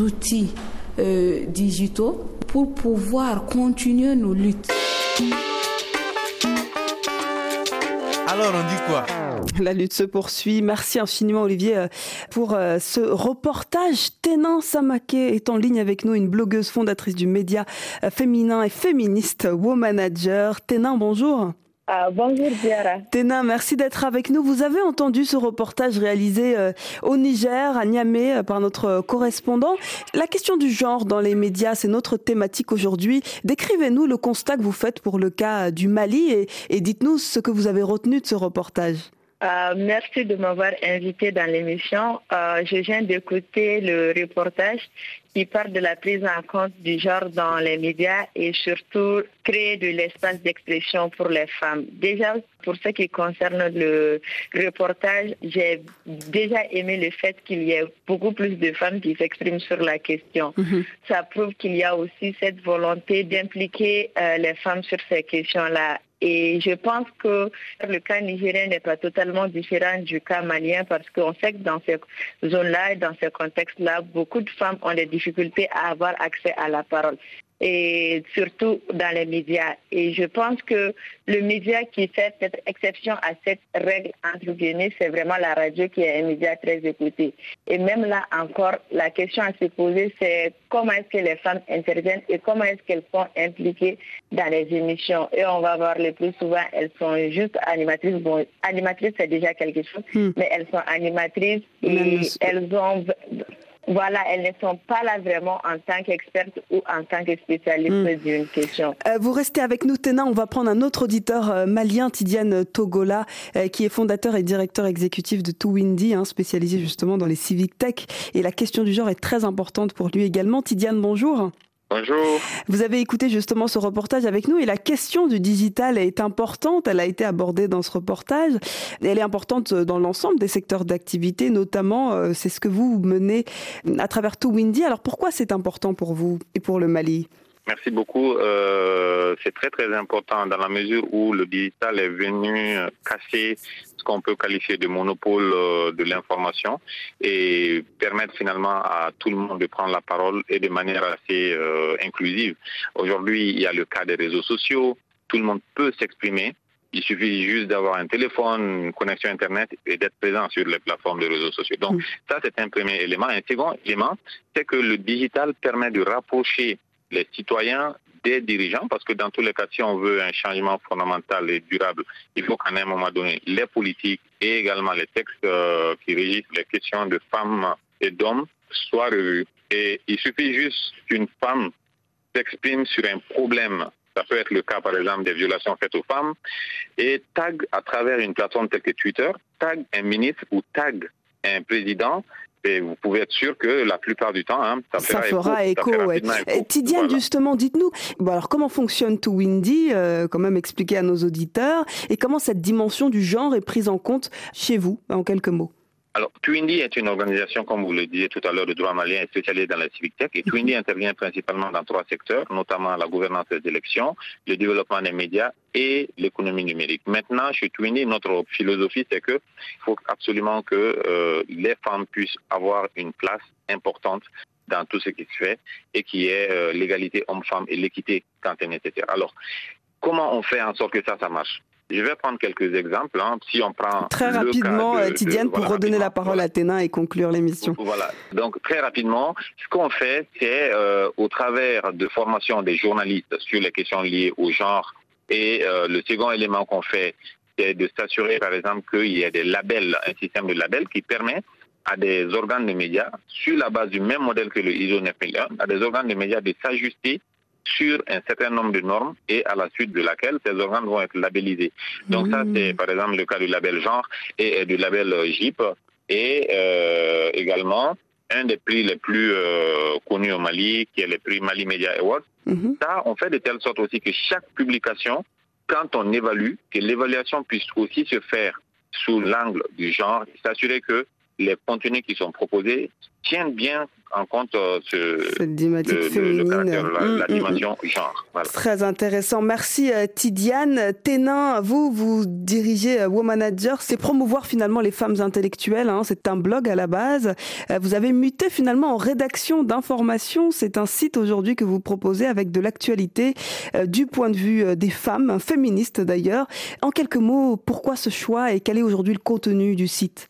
outils euh, digitaux pour pouvoir continuer nos luttes. Alors on dit quoi? La lutte se poursuit. Merci infiniment Olivier euh, pour euh, ce reportage. Ténin Samake est en ligne avec nous, une blogueuse fondatrice du média euh, féminin et féministe Womanager. Ténin, bonjour. Ah, bonjour Diara. Ténin, merci d'être avec nous. Vous avez entendu ce reportage réalisé au Niger, à Niamey, par notre correspondant. La question du genre dans les médias, c'est notre thématique aujourd'hui. Décrivez-nous le constat que vous faites pour le cas du Mali et, et dites-nous ce que vous avez retenu de ce reportage. Euh, merci de m'avoir invité dans l'émission. Euh, je viens d'écouter le reportage qui parle de la prise en compte du genre dans les médias et surtout créer de l'espace d'expression pour les femmes. Déjà, pour ce qui concerne le reportage, j'ai déjà aimé le fait qu'il y ait beaucoup plus de femmes qui s'expriment sur la question. Mhm. Ça prouve qu'il y a aussi cette volonté d'impliquer euh, les femmes sur ces questions-là et je pense que le cas nigérien n'est pas totalement différent du cas malien parce qu'on sait que dans ces zones-là et dans ces contextes-là, beaucoup de femmes ont des difficultés à avoir accès à la parole et surtout dans les médias. Et je pense que le média qui fait cette exception à cette règle, entre guillemets, c'est vraiment la radio qui est un média très écouté. Et même là encore, la question à se poser, c'est comment est-ce que les femmes interviennent et comment est-ce qu'elles sont impliquées dans les émissions. Et on va voir le plus souvent, elles sont juste animatrices. Bon, animatrices, c'est déjà quelque chose, hmm. mais elles sont animatrices et elles ont voilà, elles ne sont pas là vraiment en tant qu'expertes ou en tant que spécialistes hmm. d'une question. Euh, vous restez avec nous, Téna. On va prendre un autre auditeur euh, malien, Tidiane Togola, euh, qui est fondateur et directeur exécutif de Too hein, spécialisé justement dans les civic tech. Et la question du genre est très importante pour lui également. Tidiane, bonjour. Bonjour. Vous avez écouté justement ce reportage avec nous et la question du digital est importante. Elle a été abordée dans ce reportage. elle est importante dans l'ensemble des secteurs d'activité, notamment euh, c'est ce que vous menez à travers tout Windy. Alors pourquoi c'est important pour vous et pour le Mali? Merci beaucoup. Euh, c'est très très important dans la mesure où le digital est venu casser ce qu'on peut qualifier de monopole euh, de l'information et permettre finalement à tout le monde de prendre la parole et de manière assez euh, inclusive. Aujourd'hui, il y a le cas des réseaux sociaux. Tout le monde peut s'exprimer. Il suffit juste d'avoir un téléphone, une connexion Internet et d'être présent sur les plateformes de réseaux sociaux. Donc, ça, c'est un premier élément. Un second élément, c'est que le digital permet de rapprocher les citoyens des dirigeants, parce que dans tous les cas, si on veut un changement fondamental et durable, il faut qu'à un moment donné, les politiques et également les textes euh, qui régissent les questions de femmes et d'hommes soient revus. Et il suffit juste qu'une femme s'exprime sur un problème ça peut être le cas, par exemple, des violations faites aux femmes, et tag à travers une plateforme telle que Twitter, tag un ministre ou tag un président et vous pouvez être sûr que la plupart du temps, hein, ça, ça, fera écho. Tidiane, justement, dites-nous, bon, alors comment fonctionne To Windy, euh, quand même expliquer à nos auditeurs, et comment cette dimension du genre est prise en compte chez vous, en quelques mots? Alors, Twindy est une organisation, comme vous le disiez tout à l'heure, de droit malien spécialisée dans la civic tech. Et Twindy intervient principalement dans trois secteurs, notamment la gouvernance des élections, le développement des médias et l'économie numérique. Maintenant, chez Twindy, notre philosophie, c'est qu'il faut absolument que euh, les femmes puissent avoir une place importante dans tout ce qui se fait et qui est euh, l'égalité homme-femme et l'équité quand c'est nécessaire. Alors, comment on fait en sorte que ça, ça marche? Je vais prendre quelques exemples. Hein. Si on prend très rapidement, euh, Tidiane, pour redonner la parole à Ténin et conclure l'émission. Voilà. Donc très rapidement, ce qu'on fait, c'est euh, au travers de formation des journalistes sur les questions liées au genre. Et euh, le second élément qu'on fait, c'est de s'assurer, par exemple, qu'il y ait des labels, un système de labels qui permet à des organes de médias, sur la base du même modèle que le ISO 9001, à des organes de médias de s'ajuster sur un certain nombre de normes et à la suite de laquelle ces organes vont être labellisés. Donc ça, c'est par exemple le cas du label genre et du label JIP et euh, également un des prix les plus euh, connus au Mali, qui est le prix Mali Media Awards. Mhm. Ça, on fait de telle sorte aussi que chaque publication, quand on évalue, que l'évaluation puisse aussi se faire sous l'angle du genre, s'assurer que les contenus qui sont proposés tiennent bien en compte euh, ce, Cette féminine. la, mm, mm, dimension genre. Très intéressant. Merci euh, Tidiane. Ténin, vous, vous dirigez euh, Womanager, c'est promouvoir finalement les femmes intellectuelles. Hein. C'est un blog à la base. Vous avez muté finalement en rédaction d'information. C'est un site aujourd'hui que vous proposez avec de l'actualité du point de vue des femmes, féministes d'ailleurs. En quelques mots, pourquoi ce choix et quel est aujourd'hui le contenu du site?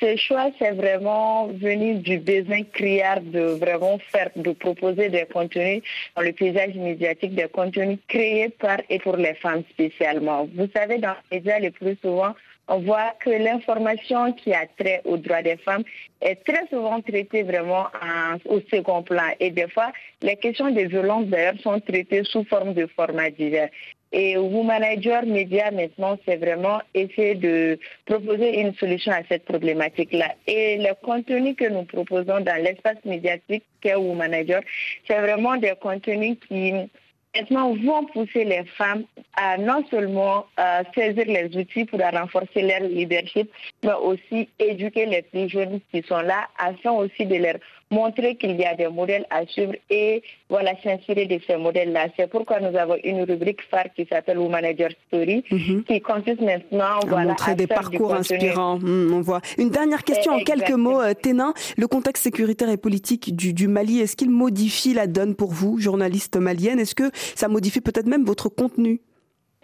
Ce choix, c'est vraiment venu du besoin criard de vraiment faire, de proposer des contenus dans le paysage médiatique, des contenus créés par et pour les femmes spécialement. Vous savez, dans les médias, le plus souvent, on voit que l'information qui a trait aux droits des femmes est très souvent traitée vraiment au second plan. Et des fois, les questions de violence, d'ailleurs, sont traitées sous forme de formats divers. Et Womanager Media, maintenant, c'est vraiment essayer de proposer une solution à cette problématique-là. Et le contenu que nous proposons dans l'espace médiatique qu'est Womanager, c'est vraiment des contenus qui maintenant vont pousser les femmes à non seulement euh, saisir les outils pour renforcer leur leadership, mais aussi éduquer les plus jeunes qui sont là afin aussi de leur montrer qu'il y a des modèles à suivre et voilà s'inspirer de ces modèles-là. C'est pourquoi nous avons une rubrique phare qui s'appelle Manager Story, mhm. qui consiste maintenant à montrer des parcours inspirants. Hmm, on voit. Une dernière question en quelques mots, euh, Ténin. Le contexte sécuritaire et politique du, du Mali, est-ce qu'il modifie la donne pour vous, journaliste malienne? Est-ce que ça modifie peut-être même votre contenu?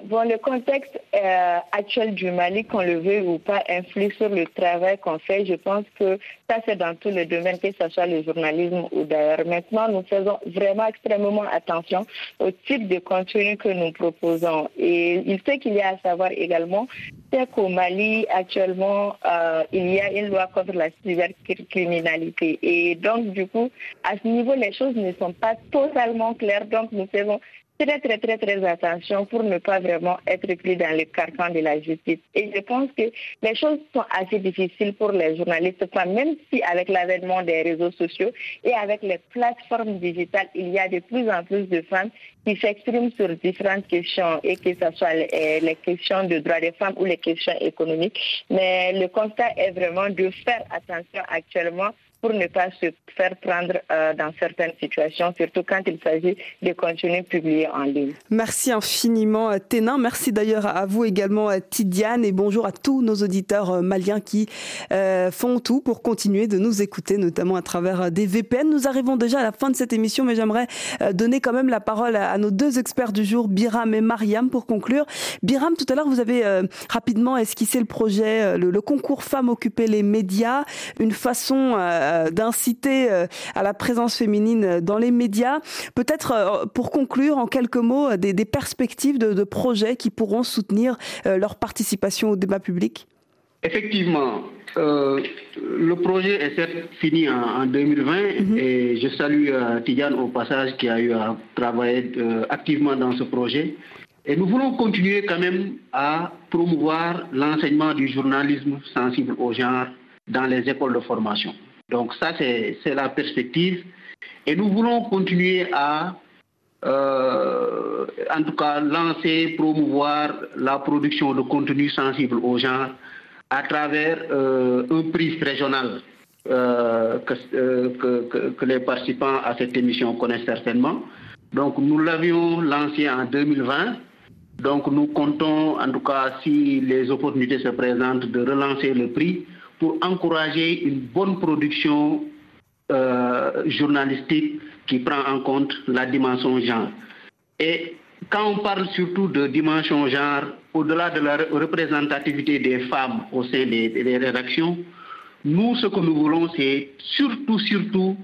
Bon, le contexte euh, actuel du Mali, qu'on le veut ou pas, influe sur le travail qu'on fait. Je pense que ça, c'est dans tous les domaines, que ce soit le journalisme ou d'ailleurs. Maintenant, nous faisons vraiment extrêmement attention au type de contenu que nous proposons. Et il fait qu'il y a à savoir également, c'est qu'au Mali, actuellement, euh, il y a une loi contre la cybercriminalité. Et donc, du coup, à ce niveau, les choses ne sont pas totalement claires. Donc, nous faisons très, très, très, très attention pour ne pas vraiment être pris dans le carcan de la justice. Et je pense que les choses sont assez difficiles pour les journalistes, même si avec l'avènement des réseaux sociaux et avec les plateformes digitales, il y a de plus en plus de femmes qui s'expriment sur différentes questions, et que ce soit les, les questions de droits des femmes ou les questions économiques. Mais le constat est vraiment de faire attention actuellement pour ne pas se faire prendre euh, dans certaines situations, surtout quand il s'agit de contenus publiés en ligne. Merci infiniment, euh, Ténin. Merci d'ailleurs à vous également, euh, Tidiane, et bonjour à tous nos auditeurs maliens qui font tout pour continuer de nous écouter, notamment à travers des VPN. Nous arrivons déjà à la fin de cette émission, mais j'aimerais donner quand même la parole à, nos deux experts du jour, Biram et Mariam, pour conclure. Biram, tout à l'heure, vous avez rapidement esquissé le projet, le, concours Femmes occuper les médias, une façon d'inciter à la présence féminine dans les médias. Peut-être pour conclure en quelques mots des, perspectives de, de, projets qui pourront soutenir leur participation au débat public? Effectivement, euh, le projet est certes fini en, 2020 mhm. et je salue euh, Tidiane au passage qui a eu à travailler euh, activement dans ce projet. Et nous voulons continuer quand même à promouvoir l'enseignement du journalisme sensible au genre dans les écoles de formation. Donc ça, c'est la perspective. Et nous voulons continuer à, en tout cas, lancer, promouvoir la production de contenu sensible au genre à travers euh, un prix régional euh, euh, que, que, les participants à cette émission connaissent certainement. Donc nous l'avions lancé en 2020. Donc nous comptons, en tout cas, si les opportunités se présentent, de relancer le prix pour encourager une bonne production journalistique qui prend en compte la dimension genre. Et quand on parle surtout de dimension genre, au-delà de la représentativité des femmes au sein des, rédactions, nous, ce que nous voulons, c'est surtout, surtout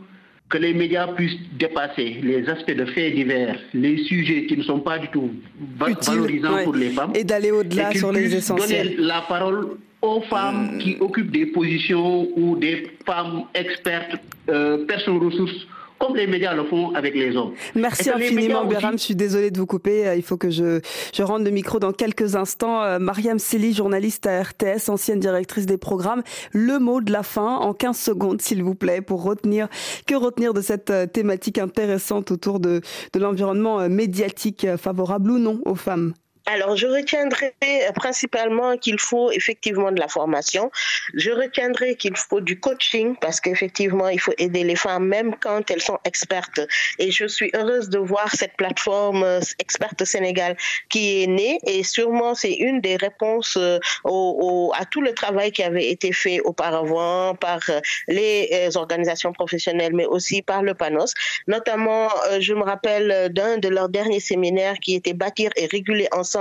que les médias puissent dépasser les aspects de faits divers, les sujets qui ne sont pas du tout valorisants pour les femmes. Et d'aller au-delà sur les essentiels. Donner la parole aux femmes mm. qui occupent des positions ou des femmes expertes, euh, personnes ressources comme les médias le font avec les hommes. Merci infiniment, Béram. Je suis désolée de vous couper. Euh, il faut que je, je rende le micro dans quelques instants. Euh, Mariam Seli, journaliste à RTS, ancienne directrice des programmes. Le mot de la fin en 15 secondes, s'il vous plaît, pour retenir, que retenir de cette euh, thématique intéressante autour de, de l'environnement médiatique favorable ou non aux femmes alors, je retiendrai principalement qu'il faut effectivement de la formation. Je retiendrai qu'il faut du coaching parce qu'effectivement, il faut aider les femmes même quand elles sont expertes. Et je suis heureuse de voir cette plateforme euh, Experte Sénégal qui est née et sûrement c'est une des réponses euh, au, à tout le travail qui avait été fait auparavant par euh, les organisations professionnelles mais aussi par le PANOS. Notamment, je me rappelle d'un de leurs derniers séminaires qui était bâtir et réguler ensemble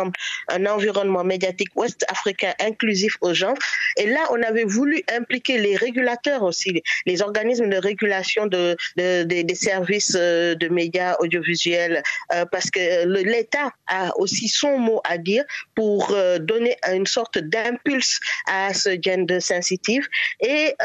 un environnement médiatique ouest-africain inclusif aux gens. Et là, on avait voulu impliquer les régulateurs aussi, les, organismes de régulation de, des services euh, de médias audiovisuels, euh, parce que l'État a aussi son mot à dire pour euh, donner une sorte d'impulse à ce gender sensitive. Et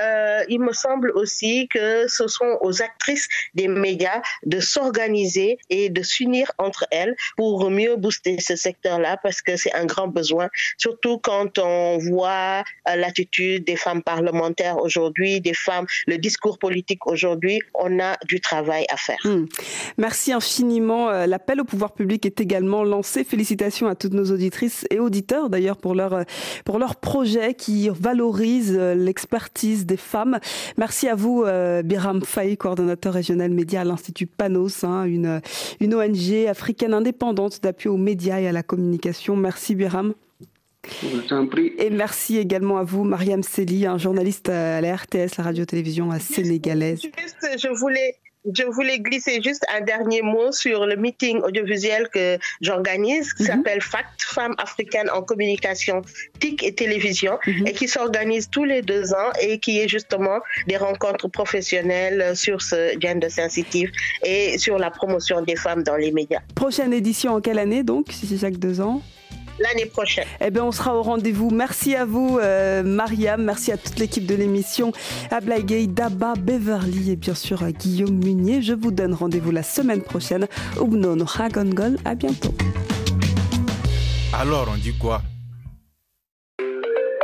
il me semble aussi que ce sont aux actrices des médias de s'organiser et de s'unir entre elles pour mieux booster ce secteur parce que c'est un grand besoin, surtout quand on voit euh, l'attitude des femmes parlementaires aujourd'hui, des femmes, le discours politique aujourd'hui, on a du travail à faire. Hmm. Merci infiniment. Euh, l'appel au pouvoir public est également lancé. Félicitations à toutes nos auditrices et auditeurs d'ailleurs pour leur, euh, pour leur projet qui valorise l'expertise des femmes. Merci à vous, Biram Faye, coordonnateur régional média à l'Institut Panos, hein, une, une ONG africaine indépendante d'appui aux médias et à la communication Merci Biram. Et merci également à vous, Mariam Seli, un journaliste à la RTS, la radio-télévision sénégalaise. je voulais je voulais glisser juste un dernier mot sur le meeting audiovisuel que j'organise, qui mhm. s'appelle FACT, Femmes africaines en communication, TIC et télévision, mhm. et qui s'organise tous les deux ans et qui est justement des rencontres professionnelles sur ce gender sensitive et sur la promotion des femmes dans les médias. Prochaine édition en quelle année donc, si c'est chaque deux ans? L'année prochaine. Eh bien, on sera au rendez-vous. Merci à vous, euh, Mariam. Merci à toute l'équipe de l'émission, à Blaguey, Daba, Beverly et bien sûr à Guillaume Munier. Je vous donne rendez-vous la semaine prochaine. Ubnon Hagongol. À bientôt. Alors, on dit quoi?